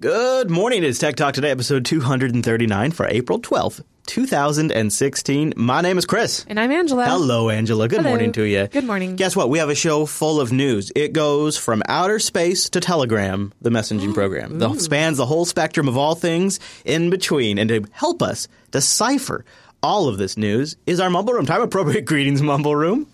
Good morning. It's Tech Talk Today, episode 239 for April 12th, 2016. My name is Chris. And I'm Angela. Hello, Angela. Good Hello. morning to you. Good morning. Guess what? We have a show full of news. It goes from outer space to Telegram, the messaging program. It spans the whole spectrum of all things in between. And to help us decipher all of this news is our Mumble Room. Time appropriate greetings, Mumble Room.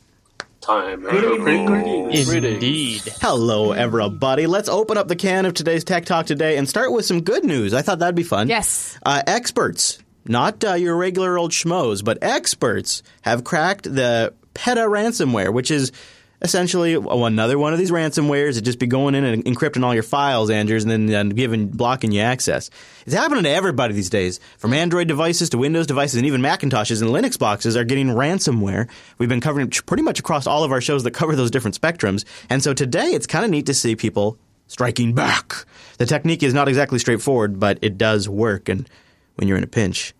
Time appropriate greetings. Indeed. Hello, everybody. Let's open up the can of today's Tech Talk today and start with some good news. I thought that'd be fun. Yes. Uh, experts, not uh, your regular old schmoes, but experts have cracked the Petya ransomware, which is essentially another one of these ransomwares that just be going in and encrypting all your files, Andrews, and then uh, giving blocking you access. It's happening to everybody these days, from Android devices to Windows devices, and even Macintoshes and Linux boxes are getting ransomware. We've been covering pretty much across all of our shows that cover those different spectrums, and so today it's kind of neat to see people striking back. The technique is not exactly straightforward, but it does work, and when you're in a pinch,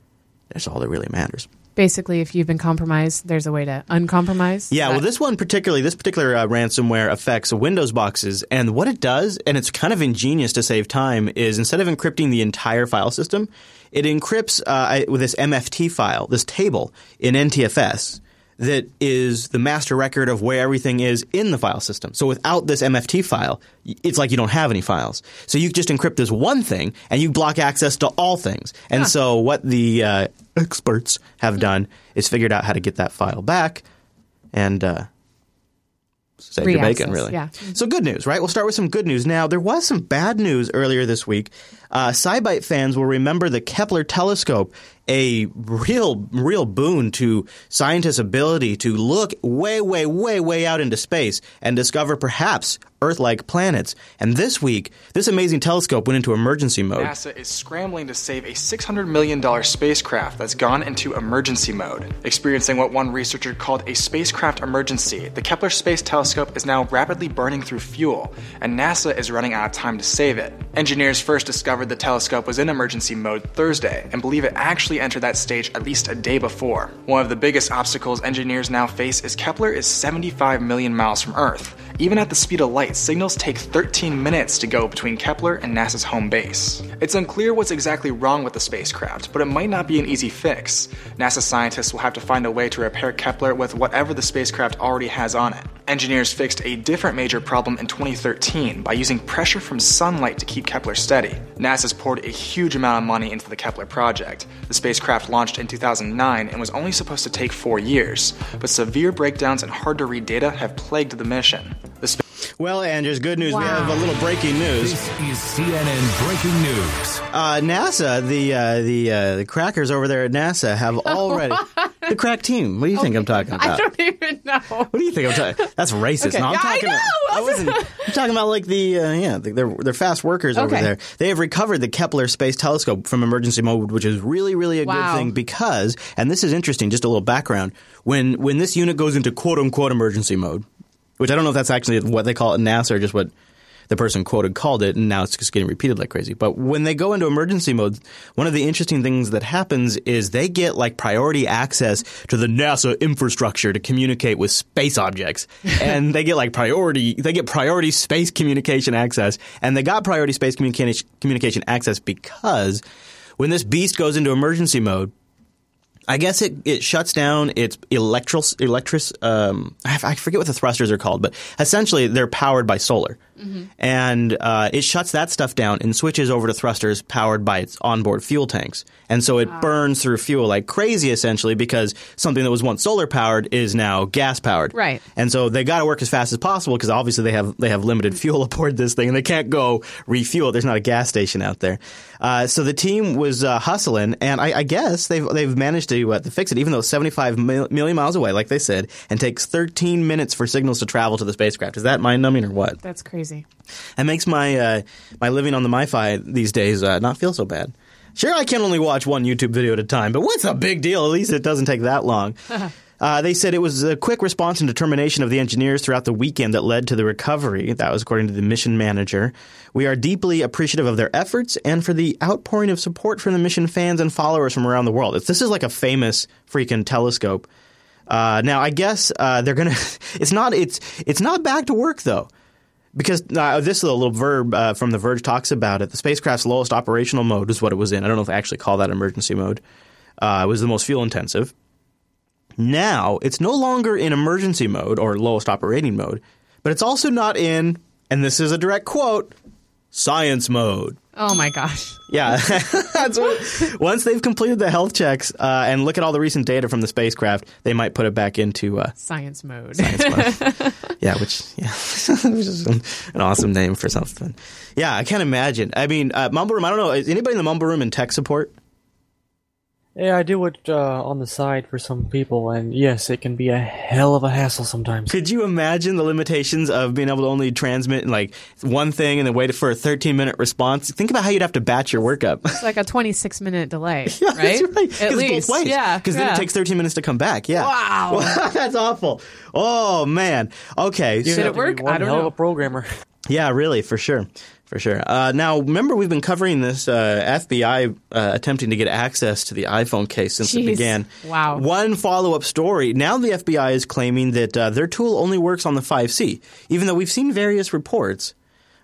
that's all that really matters. Basically, if you've been compromised, there's a way to uncompromise. Yeah, well, this one particularly, this particular uh, ransomware affects Windows boxes, and what it does, and it's kind of ingenious to save time, is instead of encrypting the entire file system, it encrypts uh, I- with this MFT file, this table in NTFS that is the master record of where everything is in the file system. So without this MFT file, it's like you don't have any files. So you just encrypt this one thing, and you block access to all things. And so what the uh, experts have done is figured out how to get that file back, and uh, save your bacon, really. yeah. So good news, right? We'll start with some good news. Now, there was some bad news earlier this week. Uh, SciByte fans will remember the Kepler telescope, a real, real boon to scientists' ability to look way, way, way, way out into space and discover perhaps Earth-like planets. And this week, this amazing telescope went into emergency mode. NASA is scrambling to save a $600 million spacecraft that's gone into emergency mode. Experiencing what one researcher called a spacecraft emergency, the Kepler Space Telescope is now rapidly burning through fuel, and NASA is running out of time to save it. Engineers first discovered the telescope was in emergency mode Thursday and believe it actually entered that stage at least a day before. One of the biggest obstacles engineers now face is Kepler is 75 million miles from Earth. Even at the speed of light, signals take 13 minutes to go between Kepler and NASA's home base. It's unclear what's exactly wrong with the spacecraft, but it might not be an easy fix. NASA scientists will have to find a way to repair Kepler with whatever the spacecraft already has on it. Engineers fixed a different major problem in 2013 by using pressure from sunlight to keep Kepler steady. NASA's poured a huge amount of money into the Kepler project. The spacecraft launched in 2009 and was only supposed to take four years, but severe breakdowns and hard to read data have plagued the mission. The sp- Well, Andrews, good news. We have a little breaking news. This is CNN breaking news. Uh, NASA, the uh, the uh, the crackers over there at NASA have already the crack team. What do you think I'm talking about? I don't even know. What do you think I'm talking? That's racist. Okay. No, I'm Yeah, I talking. know. I wasn't. I'm talking about like the uh, yeah, the, they're they're fast workers over there. They have recovered the Kepler Space Telescope from emergency mode, which is really really a Wow. good thing because, and this is interesting. Just a little background: when when this unit goes into quote unquote emergency mode, which I don't know if that's actually what they call it in NASA or just what the person quoted called it, and now it's just getting repeated like crazy. But when they go into emergency mode, one of the interesting things that happens is they get like priority access to the NASA infrastructure to communicate with space objects, and they get like priority. They get priority space communication access, and they got priority space communication communication access because when this beast goes into emergency mode. I guess it, it shuts down its electro electric. Um, I forget what the thrusters are called, but essentially they're powered by solar, and uh, it shuts that stuff down and switches over to thrusters powered by its onboard fuel tanks, and so it burns through fuel like crazy, essentially because something that was once solar powered is now gas powered. Right. And so they got to work as fast as possible because obviously they have they have limited fuel aboard this thing, and they can't go refuel. There's not a gas station out there. Uh, so the team was uh, hustling, and I, I guess they've they've managed to, uh, to fix it, even though it's 75 mil- million miles away, like they said, and takes 13 minutes for signals to travel to the spacecraft. Is that mind numbing or what? That's crazy. It makes my uh, my living on the MiFi these days uh, not feel so bad. Sure, I can only watch one YouTube video at a time, but what's a big deal? At least it doesn't take that long. Uh, they said it was a quick response and determination of the engineers throughout the weekend that led to the recovery. That was according to the mission manager. We are deeply appreciative of their efforts and for the outpouring of support from the mission fans and followers from around the world. It's, this is like a famous freaking telescope. Uh, now, I guess uh, they're gonna. It's not. It's it's not back to work though because uh, this little verb uh, from The Verge talks about it. The spacecraft's lowest operational mode is what it was in. I don't know if they actually call that emergency mode. Uh, it was the most fuel intensive. Now it's no longer in emergency mode or lowest operating mode, but it's also not in, and this is a direct quote, science mode. Oh my gosh. Yeah, what. Once they've completed the health checks uh, and look at all the recent data from the spacecraft, they might put it back into uh, Science mode. science mode. yeah, which yeah, which is an, an awesome name for something. Yeah, I can't imagine. I mean, uh, Mumble Room. I don't know. Is anybody in the Mumble Room in tech support? Yeah, I do it uh, on the side for some people, and yes, it can be a hell of a hassle sometimes. Could you imagine the limitations of being able to only transmit like one thing and then wait for a 13 minute response? Think about how you'd have to batch your work up. It's like a 26 minute delay, Yeah, right? That's right. 'Cause At least. both ways. Yeah. Because then it takes 13 minutes to come back. Yeah. Wow. that's awful. Oh man. Okay. You so- Did it work? I don't hell know. of a programmer. Yeah, really, for sure, for sure. Uh, now, remember, we've been covering this uh, FBI uh, attempting to get access to the iPhone case since it began. Wow. One follow-up story. Now, the FBI is claiming that uh, their tool only works on the 5C, even though we've seen various reports.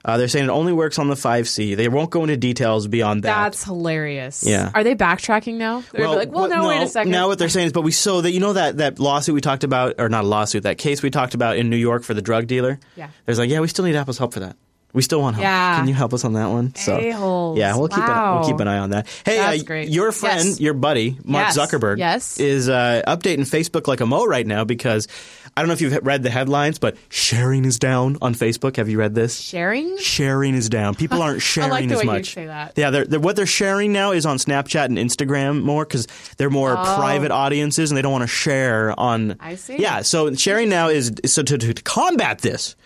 Uh, they're saying it only works on the 5C. They won't go into details beyond that. That's hilarious. Yeah. Are they backtracking now? They're gonna like, well, what- no, wait a second. Now what they're saying is, but we so that you know that that lawsuit we talked about, or not a lawsuit, that case we talked about in New York for the drug dealer. Yeah. There's like, yeah, we still need Apple's help for that. We still want help. Yeah. Can you help us on that one? So A-holes. yeah, we'll keep an, we'll keep an eye on that. Hey, uh, your friend, Yes. your buddy, Mark Yes. Zuckerberg, Yes. is uh, updating Facebook like a mo right now because I don't know if you've read the headlines, but sharing is down on Facebook. Have you read this? Sharing? sharing is down. People aren't sharing I like as much. say that. Yeah, they're, they're, what they're sharing now is on Snapchat and Instagram more because they're more Oh. private audiences and they don't want to share on. I see. Yeah, so sharing now is so to, to combat this.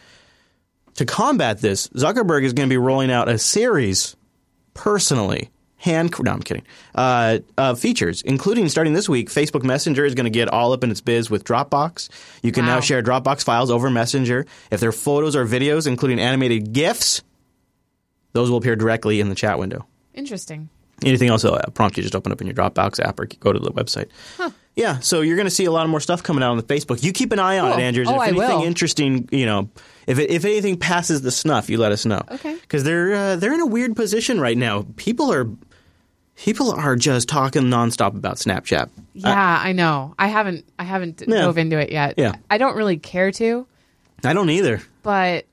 To combat this, Zuckerberg is going to be rolling out a series personally. Hand, no, I'm kidding. Uh, uh, features, including starting this week, Facebook Messenger is going to get all up in its biz with Dropbox. You can now share Dropbox files over Messenger. If they're photos or videos, including animated GIFs, those will appear directly in the chat window. Interesting. Anything else will prompt you just open up in your Dropbox app or go to the website. Yeah, so you're going to see a lot of more stuff coming out on the Facebook. You keep an eye on Cool. it, Andrews. Oh, if I anything will. interesting, you know, if it, if anything passes the snuff, you let us know. Okay. Because they're uh, they're in a weird position right now. People are people are just talking nonstop about Snapchat. Yeah, I know. I haven't I haven't Yeah. dove into it yet. Yeah. I don't really care to, I don't either. but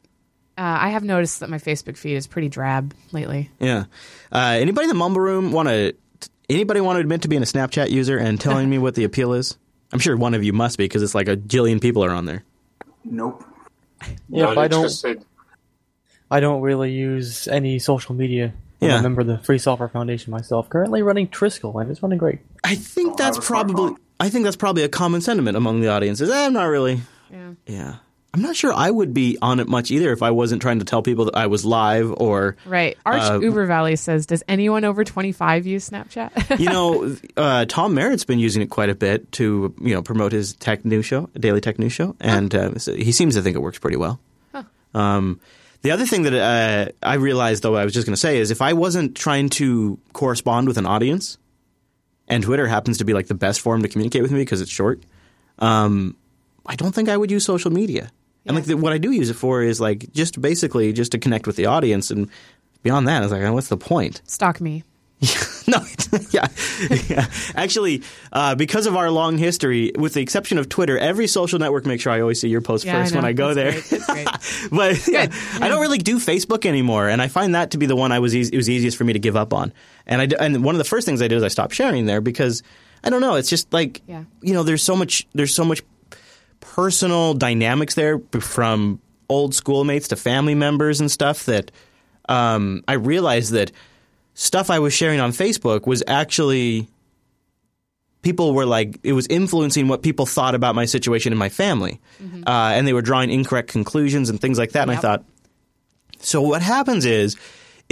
uh, I have noticed that my Facebook feed is pretty drab lately. Yeah. Uh, anybody in the Mumble Room want to? Anybody want to admit to being a Snapchat user and telling me what the appeal is? I'm sure one of you must be because it's like a jillion people are on there. Nope. Yeah, I don't. I don't really use any social media. I'm Yeah. a member of the Free Software Foundation myself. Currently running Trisquel, and it's running great. I think Don't that's have a probably. I think that's probably a common sentiment among the audiences. Eh, I'm not really. Yeah. Yeah. I'm not sure I would be on it much either if I wasn't trying to tell people that I was live or. Right. Arch Uh, Uber Valley says, "Does anyone over 25 use Snapchat?" You know, uh, Tom Merritt's been using it quite a bit to you know promote his tech news show, Daily Tech News Show, and uh, so he seems to think it works pretty well. Um, the other thing that uh, I realized, though, I was just going to say is if I wasn't trying to correspond with an audience, and Twitter happens to be like the best form to communicate with me because it's short, um, I don't think I would use social media. And like the, what I do use it for is like just basically just to connect with the audience, and beyond that, it's like, what's the point? Stalk me. no, yeah, yeah. Actually, uh, because of our long history, with the exception of Twitter, every social network makes sure I always see your post Yeah, I first when. I go That's there. great. But yeah. I don't really do Facebook anymore, and I find that to be the one I was eas- it was easiest for me to give up on. And I d- and one of the first things I did is I stopped sharing there because I don't know. It's just like Yeah. you know, there's so much there's so much personal dynamics there from old schoolmates to family members and stuff that um, I realized that stuff I was sharing on Facebook was actually people were like it was influencing what people thought about my situation in my family, uh, and they were drawing incorrect conclusions and things like that. And I thought, so what happens is.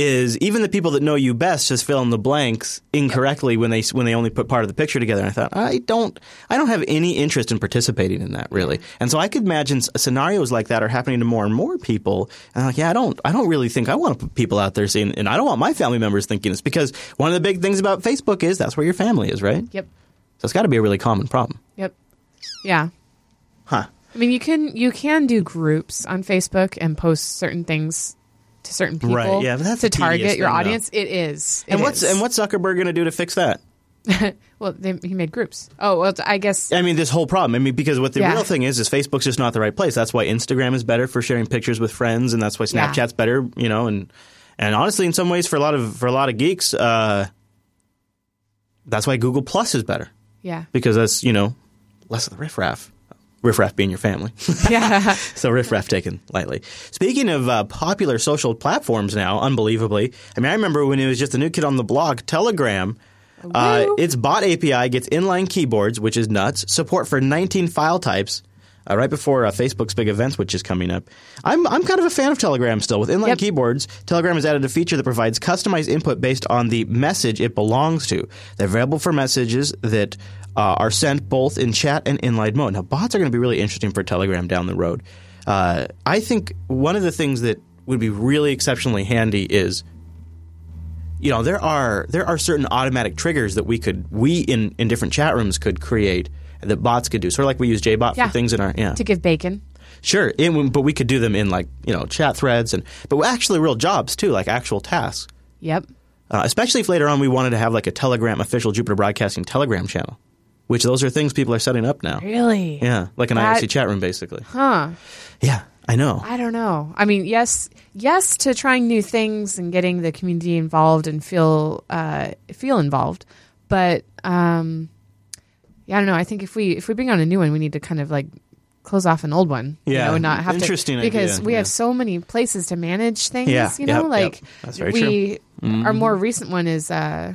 Is even the people that know you best just fill in the blanks incorrectly when they when they only put part of the picture together. And I thought I don't I don't have any interest in participating in that really. And so I could imagine scenarios like that are happening to more and more people. And I'm like, yeah, I don't I don't really think I want to put people out there seeing, and I don't want my family members thinking this because one of the big things about Facebook is that's where your family is, right? Yep. So it's got to be a really common problem. Yep. Yeah. Huh. I mean, you can you can do groups on Facebook and post certain things to certain people Right, yeah, but that's to a target your thing, though. audience. It is. It And what's is. and what's Zuckerberg going to do to fix that? well, they, he made groups. Oh well, I guess I mean, this whole problem. I mean, because what the Yeah. real thing is, is Facebook's just not the right place. That's why Instagram is better for sharing pictures with friends, and that's why Yeah. Snapchat's better. You know, and and honestly, in some ways, for a lot of for a lot of geeks, uh, that's why Google Plus is better yeah, because that's you know less of the riffraff. Riffraff being your family. yeah. So riffraff taken lightly. Speaking of uh, popular social platforms now, unbelievably, I mean, I remember when it was just a new kid on the block, Telegram. Uh, its bot API gets inline keyboards, which is nuts. Support for 19 file types. Uh, right before uh, Facebook's big events, which is coming up, I'm I'm kind of a fan of Telegram still. With inline Yep. keyboards, Telegram has added a feature that provides customized input based on the message it belongs to. They're available for messages that uh, are sent both in chat and inline mode. Now, bots are going to be really interesting for Telegram down the road. Uh, I think one of the things that would be really exceptionally handy is you know there are there are certain automatic triggers that we could we in in different chat rooms could create that bots could do sort of like we use JBot Yeah. for things in our yeah to give bacon. sure in, but we could do them in like you know chat threads and but actually real jobs too like actual tasks Yep. uh, especially if later on we wanted to have like a Telegram official Jupiter Broadcasting Telegram channel which those are things people are setting up now Really? yeah like an That- IRC chat room basically Huh. yeah I know I don't know. I mean, yes, yes to trying new things and getting the community involved and feel uh, feel involved, but um, yeah, I don't know. I think if we if we bring on a new one, we need to kind of like close off an old one, you Yeah. know, and not have Interesting to because idea, we yeah. have so many places to manage things. Yeah, you know, yep, like yep. We true. our more recent one is uh,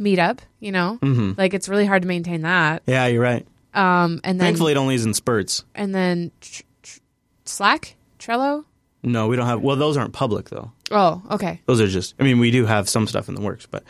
Meetup. You know, Mm-hmm. like it's really hard to maintain that. yeah you're right Um, and then thankfully it only is in spurts and then tr- tr- Slack, Trello. no we don't have well those aren't public though Oh, okay. Those are just, I mean, we do have some stuff in the works, but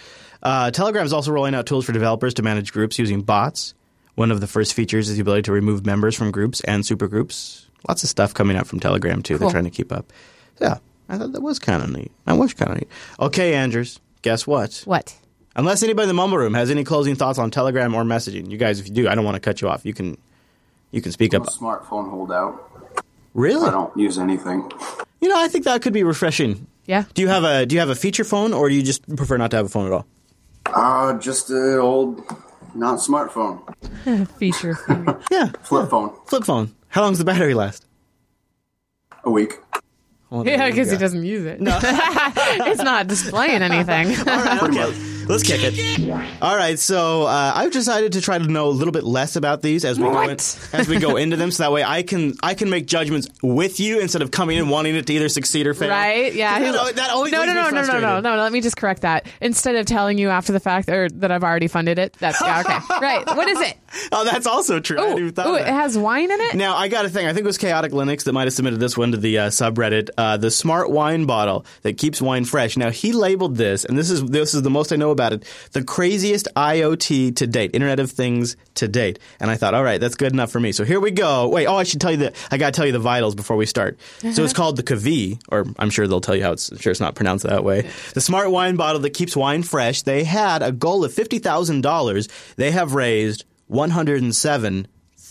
uh, Telegram is also rolling out tools for developers to manage groups using bots. One of the first features is the ability to remove members from groups and supergroups. Lots of stuff coming out from Telegram, too. They're trying to keep up. Yeah, I thought that was kind of neat. That was kind of neat. Okay, Andrews, guess what? What? Unless anybody in the mumble room has any closing thoughts on Telegram or messaging, you guys, if you do, I don't want to cut you off. You can, you can speak I'm up. a smartphone holdout. Really? I don't use anything. You know, I think that could be refreshing. Yeah. Do you have a Do you have a feature phone, or do you just prefer not to have a phone at all? Uh, just an old, not smartphone. Feature. phone. Yeah, Flip phone. flip phone. How long does the battery last? A week. Well, yeah, because he doesn't use it. it's not displaying anything. Okay, let's kick it. All right, so uh, I've decided to try to know a little bit less about these as we go in, as we go into them, so that way I can I can make judgments with you instead of coming in wanting it to either succeed or fail. right? Yeah. That, al- that always no, no, no, no, no, no, no, no. Let me just correct that. Instead of telling you after the fact or that I've already funded it, that's yeah, okay. right. What is it? Oh, that's also true. I hadn't even Ooh, thought ooh, of it has wine in it. Now I got a thing. I think it was Chaotic Linux that might have submitted this one to the uh, subreddit. Uh, the smart wine bottle that keeps wine fresh. Now he labeled this, and this is this is the most I know about it. The craziest IoT to date, Internet of Things to date. And I thought, all right, that's good enough for me. So here we go. Wait, oh, I should tell you the. I got to tell you the vitals before we start. So it's uh-huh. called the Kavi, or I'm sure they'll tell you how it's. I'm sure it's not pronounced that way. The smart wine bottle that keeps wine fresh. They had a goal of fifty thousand dollars. They have raised one hundred and seven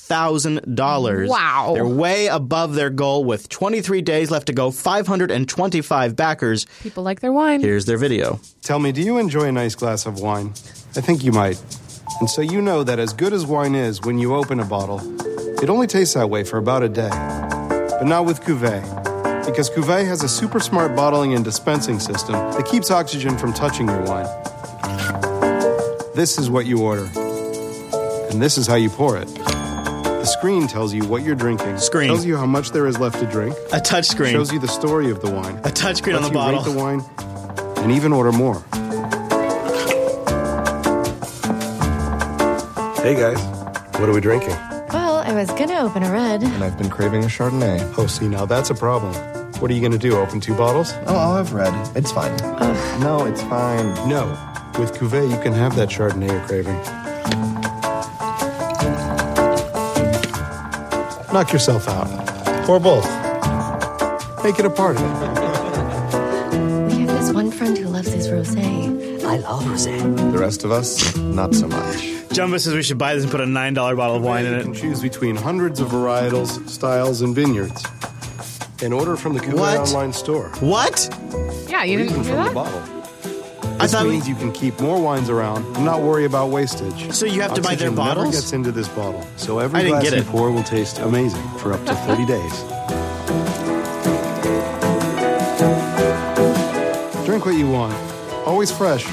thousand dollars. Wow. They're way above their goal with 23 days left to go. 525 backers. People like their wine. Here's their video. Tell me, do you enjoy a nice glass of wine? I think you might. And so you know that as good as wine is when you open a bottle, it only tastes that way for about a day. But not with Kuvée. Because Kuvée has a super smart bottling and dispensing system that keeps oxygen from touching your wine. This is what you order. And this is how you pour it. The screen tells you what you're drinking. Screen. Tells you how much there is left to drink. A touch screen. Shows you the story of the wine. a touch screen on lets the you bottle. rate the wine, and even order more. Hey guys, what are we drinking? Well, I was gonna open a red. And I've been craving a Chardonnay. Oh, see, now that's a problem. What are you going to do? Open two bottles? Oh, I'll have red. It's fine. No, it's fine. No. With Kuvée, you can have that Chardonnay you're craving. Knock yourself out. Or both. Make it a party. We have this one friend who loves his rosé. I love rosé. The rest of us, not so much. Jumbo says we should buy this and put a nine dollar bottle of wine in you it. can choose between hundreds of varietals, styles, and vineyards. And order from the Kuvée What? online store. What? Yeah, you Even didn't hear from the that? Bottle. I This thought we, means you can keep more wines around and not worry about wastage. So you have to buy their bottles? Never gets into this bottle, so every I didn't glass get you it. pour will taste amazing for up to 30 days. Drink what you want. Always fresh.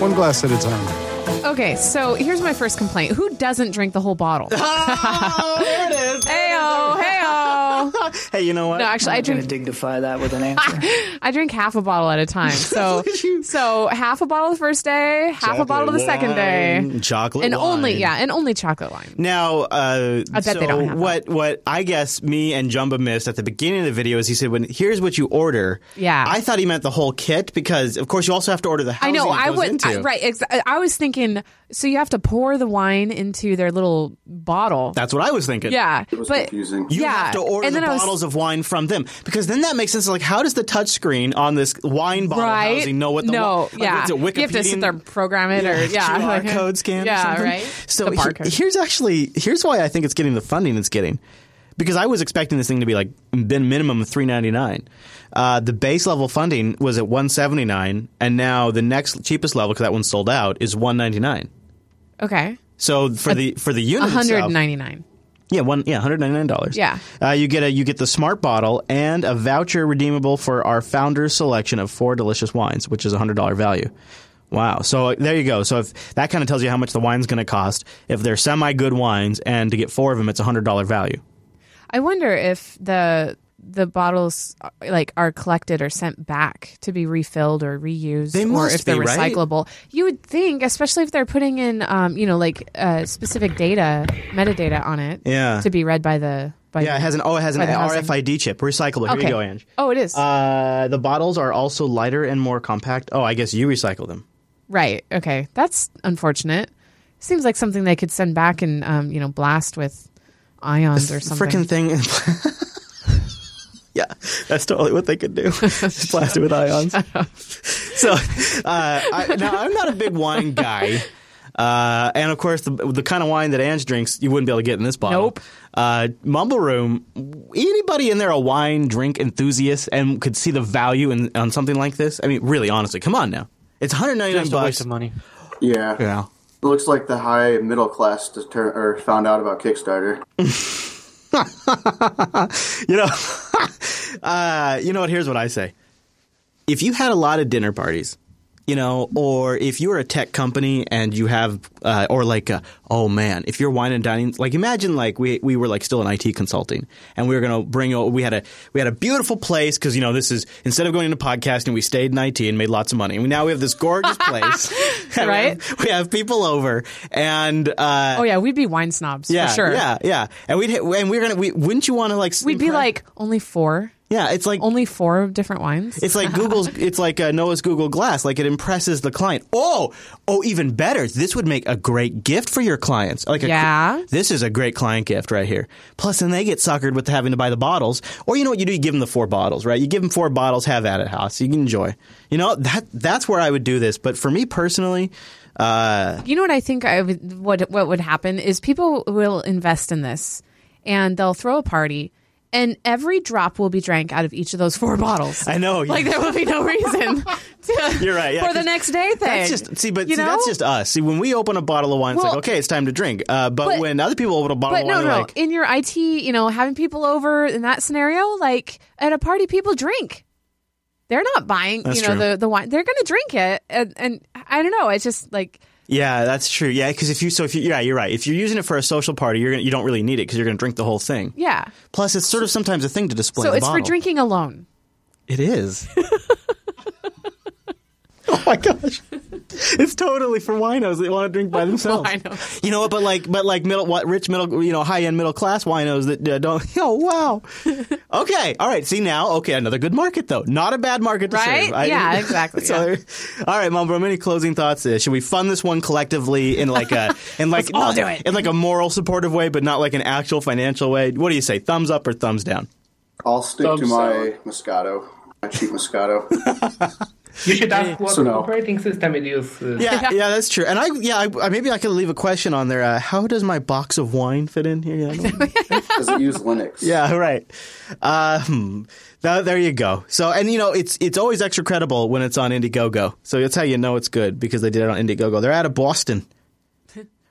One glass at a time. Okay, so here's my first complaint. Who doesn't drink the whole bottle? oh, there it is. Heyo, heyo. Hey, you know what? No, actually, I I'm going to drink. dignify that with an answer. I drink half a bottle at a time. So, Look at you. so half a bottle the first day, half a bottle the second day, chocolate and only wine. yeah, and only chocolate wine. Now, uh, I bet so they don't have what what I guess me and Jumba missed at the beginning of the video is he said, "When here's what you order." Yeah. I thought he meant the whole kit because, of course, you also have to order the I know. it I goes would into. I, right. Ex- I was thinking. So you have to pour the wine into their little bottle. That's what I was thinking. yeah, It was but confusing. You Yeah, have to order and the then I was- bottles of wine from them because then that makes sense. Like, how does the touch screen on this wine bottle right? housing know what the no, like, yeah. you have to sit there program it or yeah, QR like, code scan. Yeah, or right. So he- here's actually here's why I think it's getting the funding it's getting, because I was expecting this thing to be like been minimum of three ninety nine. Uh, the base level funding was at one seventy nine, and now the next cheapest level because that one's sold out is one ninety nine. okay, So for the for the unit one hundred ninety nine. Yeah, one yeah, one hundred ninety nine dollars. Yeah. uh, you get a you get the smart bottle and a voucher redeemable for our founder's selection of four delicious wines, which is a hundred dollar value. Wow. So uh, there you go. So if that kind of tells you how much the wine's going to cost, if they're semi good wines, and to get four of them, it's a hundred dollar value. I wonder if the the bottles uh, like are collected or sent back to be refilled or reused, They or if they're be, right? recyclable. You would think, especially if they're putting in, um, you know, like uh, specific data, metadata on it, Yeah. to be read by the by Yeah, it has an oh, it has an by the housing. RFID chip, recyclable. Here Okay. you go, Ange. Oh, it is Uh, the bottles are also lighter and more compact. Oh, I guess you recycle them. right. Okay, that's unfortunate. Seems like something they could send back and um, you know blast with ions or something. Freaking thing. yeah, that's totally what they could do. Just blast it with ions. so, uh, I, now I'm not a big wine guy. Uh, and of course, the, the kind of wine that Ange drinks, you wouldn't be able to get in this bottle. Nope. Uh, Mumble Room, anybody in there a wine drink enthusiast and could see the value in on something like this? I mean, really, honestly, come on now. It's 199 Just a bucks. waste of money. Yeah. Yeah. It looks like the high middle class deter- or found out about Kickstarter. you know, uh, you know what? Here's what I say: if you had a lot of dinner parties, you know, or if you were a tech company and you have, uh, or like, a, oh man, if you're wine and dining, like imagine like we we were like still in IT consulting and we were gonna bring, we had a we had a beautiful place because you know this is instead of going into podcasting, we stayed in IT and made lots of money. And now we have this gorgeous place, And we Right? have- We have people over and. Uh, oh yeah, we'd be wine snobs yeah, for sure. yeah, yeah, and we'd and we're gonna. We, wouldn't you want to like? We'd be like only four, yeah, it's like only four different wines. it's like Google's. It's like uh, Noah's Google Glass. Like it impresses the client. Oh, oh, even better. This would make a great gift for your clients. Like a, Yeah. this is a great client gift right here. Plus, then they get suckered with having to buy the bottles. Or you know what you do? You give them the four bottles, right? You give them four bottles. Have at it, house. You can enjoy. You know that that's where I would do this. But for me personally, uh, You know what I think I would what what would happen is people will invest in this and they'll throw a party and every drop will be drank out of each of those four bottles. I know. Like there will be no reason to, You're right, yeah, for the next day thing. That's just see, but you see, know? that's just us. See, when we open a bottle of wine, it's Well- like okay, it's time to drink. Uh, but, But- when other people open a bottle But of wine, no, no. like, In your IT, you know, having people over in that scenario, like at a party, people drink. They're not buying, you know, true. the the wine. They're going to drink it, and, and I don't know. It's just like yeah, that's true. Yeah, because if you so if you yeah, you're right. If you're using it for a social party, you're gonna, you don't really need it because you're going to drink the whole thing. yeah. Plus, it's sort of sometimes a thing to display. So the it's for bottle. drinking alone. It is. oh my gosh. It's totally for winos that want to drink by themselves. Winos. You know what? But like, but like middle, what rich middle, you know, high end middle class winos that uh, don't. Oh wow. okay, all right. See now, okay, another good market though. Not a bad market to Right? serve. Yeah, exactly, so, yeah. all right, Mom, bro. Any closing thoughts? Uh, should we fund this one collectively in like a in like all not- do it. in like a moral supportive way, but not like an actual financial way? What do you say? Thumbs up or thumbs down? I'll stick to Thumbs my Moscato, my cheap Moscato. You should ask what So no. operating system it uses. Yeah, yeah, that's true. And I, yeah, I, I- maybe I could leave a question on there. Uh, how does my box of wine fit in here? Yeah, Does it use Linux? yeah, right. Um, now, there you go. So, and you know, it's it's always extra credible when it's on Indiegogo. So that's how you know it's good because they did it on Indiegogo. They're out of Boston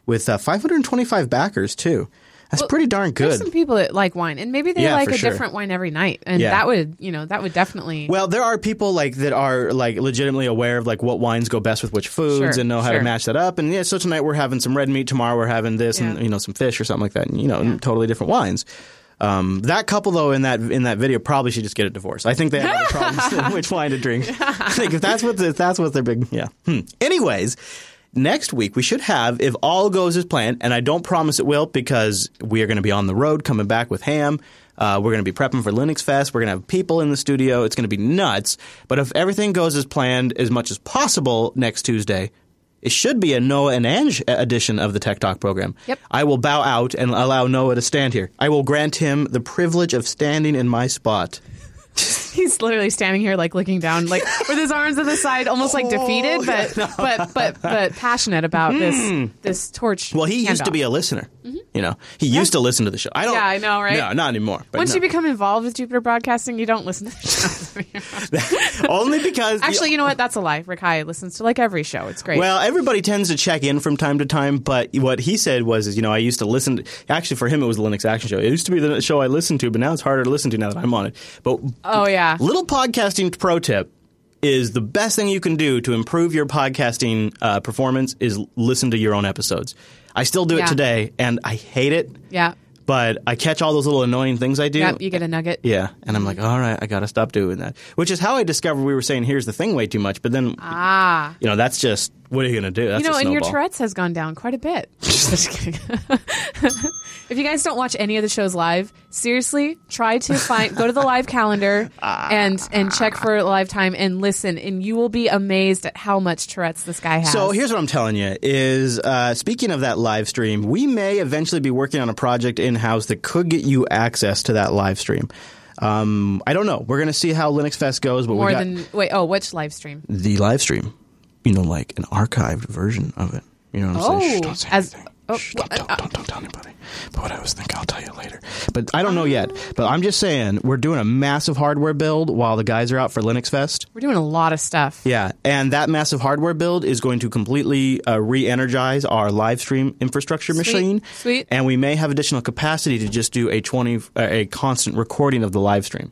with uh, 525 backers too. That's pretty darn good. There's some people that like wine, and maybe they Yeah, like a sure. different wine every night, and Yeah. that would, you know, that would definitely. Well, there are people like that are like legitimately aware of like what wines go best with which foods Sure, and know how to match that up. And yeah, so tonight we're having some red meat. Tomorrow we're having this and you know some fish or something like that. And, you know, totally different wines. Um, that couple though in that in that video probably should just get a divorce. I think they have other problems than which wine to drink. I think if that's what the, if that's what their big yeah. Hmm. Anyways. Next week, we should have, if all goes as planned, and I don't promise it will because we are going to be on the road coming back with Ham. Uh, we're going to be prepping for Linux Fest. We're going to have people in the studio. It's going to be nuts. But if everything goes as planned as much as possible next Tuesday, it should be a Noah and Ange edition of the Tech Talk program. Yep. I will bow out and allow Noah to stand here. I will grant him the privilege of standing in my spot. He's literally standing here, like looking down, like with his arms to the side, almost like defeated, but but but but passionate about this this torch. Hmm. Well, he used to handoff. be a listener. You know, he used to listen to the show. I don't. Yeah, I know, right? No, not anymore. But Once no. you become involved with Jupiter Broadcasting, you don't listen to the show. only because Actually, you know what? That's a lie. Rick Hyatt listens to like every show. It's great. Well, everybody tends to check in from time to time, but what he said was, is, you know, I used to listen. To, actually, for him, it was the Linux Action Show. It used to be the show I listened to, but now it's harder to listen to now that I'm on it. But oh yeah, little podcasting pro tip is the best thing you can do to improve your podcasting uh, performance is listen to your own episodes. I still do it today, and I hate it, yeah, but I catch all those little annoying things I do. yeah. You get a nugget. Yeah, and I'm like, all right, I got to stop doing that. Which is how I discovered we were saying here's the thing way too much, but then Ah, you know that's just what are you going to do? That's you know, a and your. Tourette's has gone down quite a bit. Just kidding. if you guys don't watch any of the shows live, seriously, try to find go to the live calendar and and check for live time and listen, and you will be amazed at how much Tourette's this guy has. So here's what I'm telling you: is uh, speaking of that live stream, we may eventually be working on a project in house that could get you access to that live stream. Um, I don't know. We're going to see how Linux Fest goes, but more we got than wait. Oh, which live stream? the live stream. You know, like an archived version of it. You know what I'm saying? Shh, Oh, don't say as anything. oh, Shh, don't, uh, don't, don't, don't tell anybody. But what I was thinking, I'll tell you later. But I don't know yet. But I'm just saying, we're doing a massive hardware build while the guys are out for Linux Fest. we're doing a lot of stuff. Yeah, and that massive hardware build is going to completely uh, re-energize our live stream infrastructure Sweet, machine. sweet. And we may have additional capacity to just do a twenty uh, a constant recording of the live stream.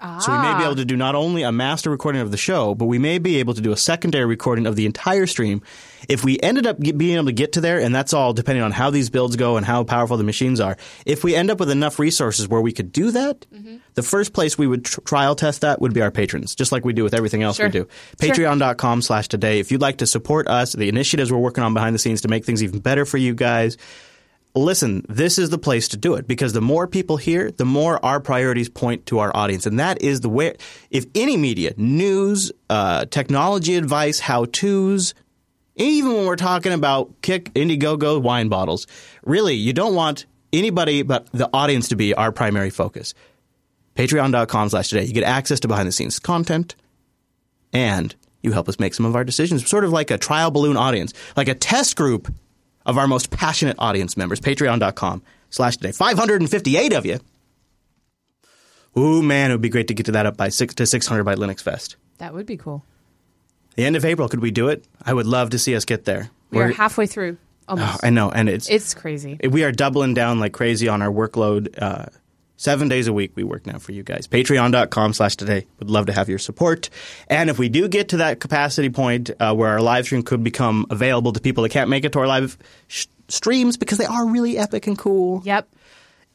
So we may be Ah. able to do not only a master recording of the show, but we may be able to do a secondary recording of the entire stream. If we ended up get, being able to get to there, and that's all depending on how these builds go and how powerful the machines are. If we end up with enough resources where we could do that, Mm-hmm. the first place we would tr- trial test that would be our patrons, just like we do with everything else Sure. we do. Sure. Patreon.com slash today. If you'd like to support us, the initiatives we're working on behind the scenes to make things even better for you guys, listen, this is the place to do it because the more people hear, the more our priorities point to our audience. And that is the way, if any media, news, uh, technology advice, how to's, even when we're talking about kick Indiegogo wine bottles, really, you don't want anybody but the audience to be our primary focus. Patreon.com slash today. You get access to behind the scenes content and you help us make some of our decisions, sort of like a trial balloon audience, like a test group of our most passionate audience members. Patreon.com slash today. 558 of you. Ooh, man, it would be great to get to that up by six to 600 by Linux Fest. That would be cool. The end of April, could we do it? I would love to see us get there. We are We're- halfway through. Oh, Almost. I know, and it's it's crazy. we are doubling down like crazy on our workload. Uh, seven days a week we work now for you guys. Patreon.com slash today. Would love to have your support. And if we do get to that capacity point uh, where our live stream could become available to people that can't make it to our live sh- streams because they are really epic and cool, Yep.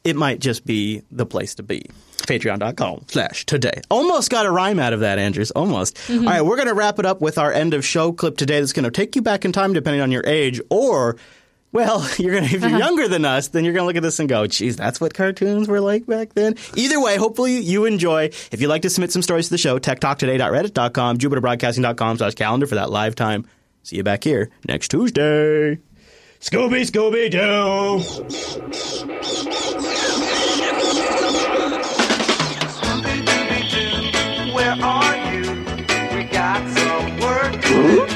it might just be the place to be. Patreon.com slash today. Almost got a rhyme out of that, Andrews. Almost. All right, we're going to wrap it up with our end of show clip today that's going to take you back in time depending on your age or. Well, you're gonna if you're uh-huh. younger than us, then you're gonna look at this and go, "Geez, that's what cartoons were like back then." Either way, hopefully you enjoy. If you'd like to submit some stories to the show, techtalktoday.reddit.com, jupiterbroadcasting.com slash calendar for that live time. See you back here next Tuesday. Scooby, Scooby Doo. Where are you? We got some work